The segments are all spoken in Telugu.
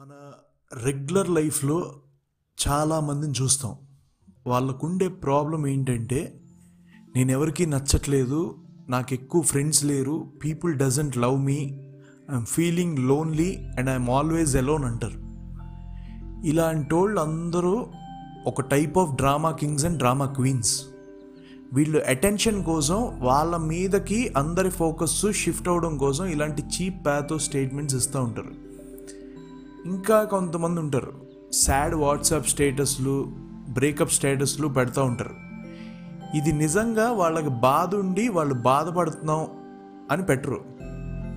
మన రెగ్యులర్ లైఫ్లో చాలామందిని చూస్తాం. వాళ్ళకుండే ప్రాబ్లం ఏంటంటే నేను ఎవరికీ నచ్చట్లేదు నాకు ఎక్కువ ఫ్రెండ్స్ లేరు people doesn't love me I'm feeling lonely and I'm always alone అంటారు. ఇలాంటి వాళ్ళు అందరూ ఒక type of drama kings and drama queens. వీళ్ళు అటెన్షన్ కోసం వాళ్ళ మీదకి అందరి ఫోకస్ షిఫ్ట్ అవడం కోసం ఇలాంటి చీప్ ప్యాతో స్టేట్మెంట్స్ ఇస్తూ ఉంటారు. ఇంకా కొంతమంది ఉంటారు. సాడ్ వాట్సాప్ స్టేటస్లు బ్రేకప్ స్టేటస్లు పెడతా ఉంటారు. ఇది నిజంగా వాళ్ళకి బాధ ఉండి వాళ్ళు బాధపడుతున్నాం అని పెట్టరు.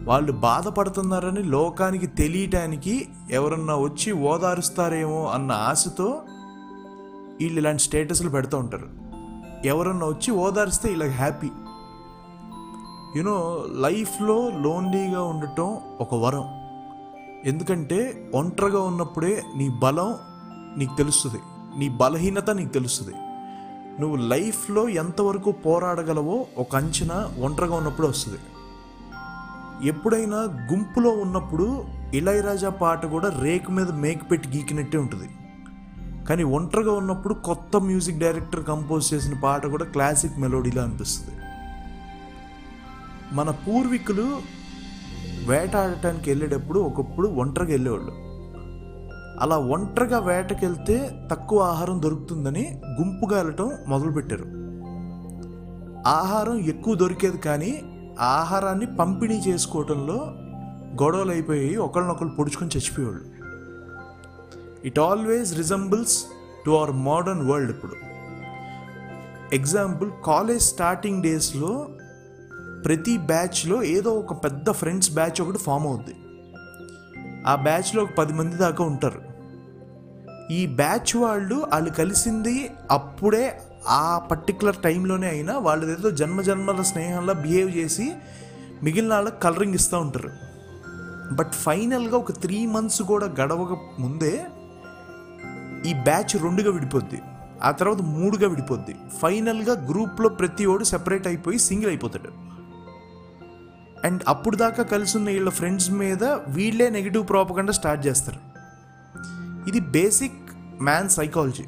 వాళ్ళు బాధపడుతున్నారని లోకానికి తెలియటానికి ఎవరన్నా వచ్చి ఓదారుస్తారేమో అన్న ఆశతో వీళ్ళు ఇలాంటి స్టేటస్లు పెడుతూ ఉంటారు. ఎవరన్నా వచ్చి ఓదారిస్తే వీళ్ళకి హ్యాపీ యునో లైఫ్లో లోన్లీగా ఉండటం ఒక వరం. ఎందుకంటే ఒంటరిగా ఉన్నప్పుడే నీ బలం నీకు తెలుస్తుంది. నీ బలహీనత నీకు తెలుస్తుంది. నువ్వు లైఫ్లో ఎంతవరకు పోరాడగలవో ఒక అంచనా ఒంటరిగా ఉన్నప్పుడు వస్తుంది. ఎప్పుడైనా గుంపులో ఉన్నప్పుడు ఇళయరాజా పాట కూడా రేకు మీద మేక్ పెట్టి గీకినట్టే ఉంటుంది. కానీ ఒంటరిగా ఉన్నప్పుడు కొత్త మ్యూజిక్ డైరెక్టర్ కంపోజ్ చేసిన పాట కూడా క్లాసిక్ మెలోడీలా అనిపిస్తుంది. మన పూర్వీకులు వేటాడటానికి వెళ్ళేటప్పుడు ఒకప్పుడు ఒంటరిగా వెళ్ళేవాళ్ళు అలా ఒంటరిగా వేటకెళ్తే తక్కువ ఆహారం దొరుకుతుందని గుంపుగా వెళ్ళటం మొదలుపెట్టారు. ఆహారం ఎక్కువ దొరికేది కానీ ఆహారాన్ని పంపిణీ చేసుకోవటంలో గొడవలు అయిపోయి ఒకళ్ళనొకళ్ళు పొడుచుకొని చచ్చిపోయేవాళ్ళు. It always resembles to our modern world ఇప్పుడు. ఎగ్జాంపుల్ కాలేజ్ స్టార్టింగ్ డేస్లో ప్రతి బ్యాచ్లో ఏదో ఒక పెద్ద ఫ్రెండ్స్ బ్యాచ్ ఒకటి ఫామ్ అవుద్ది. ఆ బ్యాచ్లో ఒక పది మంది దాకా ఉంటారు. ఈ బ్యాచ్ వాళ్ళు వాళ్ళు కలిసింది అప్పుడే ఆ పర్టికులర్ టైంలోనే అయినా వాళ్ళు ఏదో జన్మ జన్మల స్నేహంలో బిహేవ్ చేసి మిగిలిన వాళ్ళకి కలరింగ్ ఇస్తూ ఉంటారు. బట్ ఫైనల్గా ఒక త్రీ మంత్స్ కూడా గడవక ముందే ఈ బ్యాచ్ రెండుగా విడిపోద్ది. ఆ తర్వాత మూడుగా విడిపోద్ది. ఫైనల్గా గ్రూప్లో ప్రతి ఓడు సెపరేట్ అయిపోయి సింగిల్ అయిపోతాడు. అండ్ అప్పుడు దాకా కలిసి ఉన్న వీళ్ళ ఫ్రెండ్స్ మీద వీళ్ళే నెగిటివ్ ప్రాపకుండా స్టార్ట్ చేస్తారు. ఇది బేసిక్ మ్యాన్ సైకాలజీ.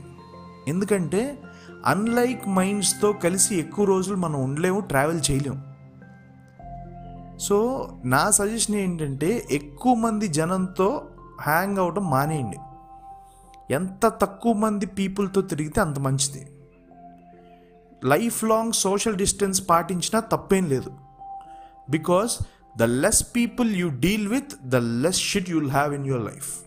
ఎందుకంటే అన్లైక్ మైండ్స్తో కలిసి ఎక్కువ రోజులు మనం ఉండలేము ట్రావెల్ చేయలేము. సో నా సజెషన్ ఏంటంటే ఎక్కువ మంది జనంతో హ్యాంగ్ అవడం మానేయండి. ఎంత తక్కువ మంది పీపుల్తో తిరిగితే అంత మంచిది. లైఫ్ లాంగ్ సోషల్ డిస్టెన్స్ పాటించినా తప్పేం లేదు. because the less people you deal with, the less shit you'll have in your life.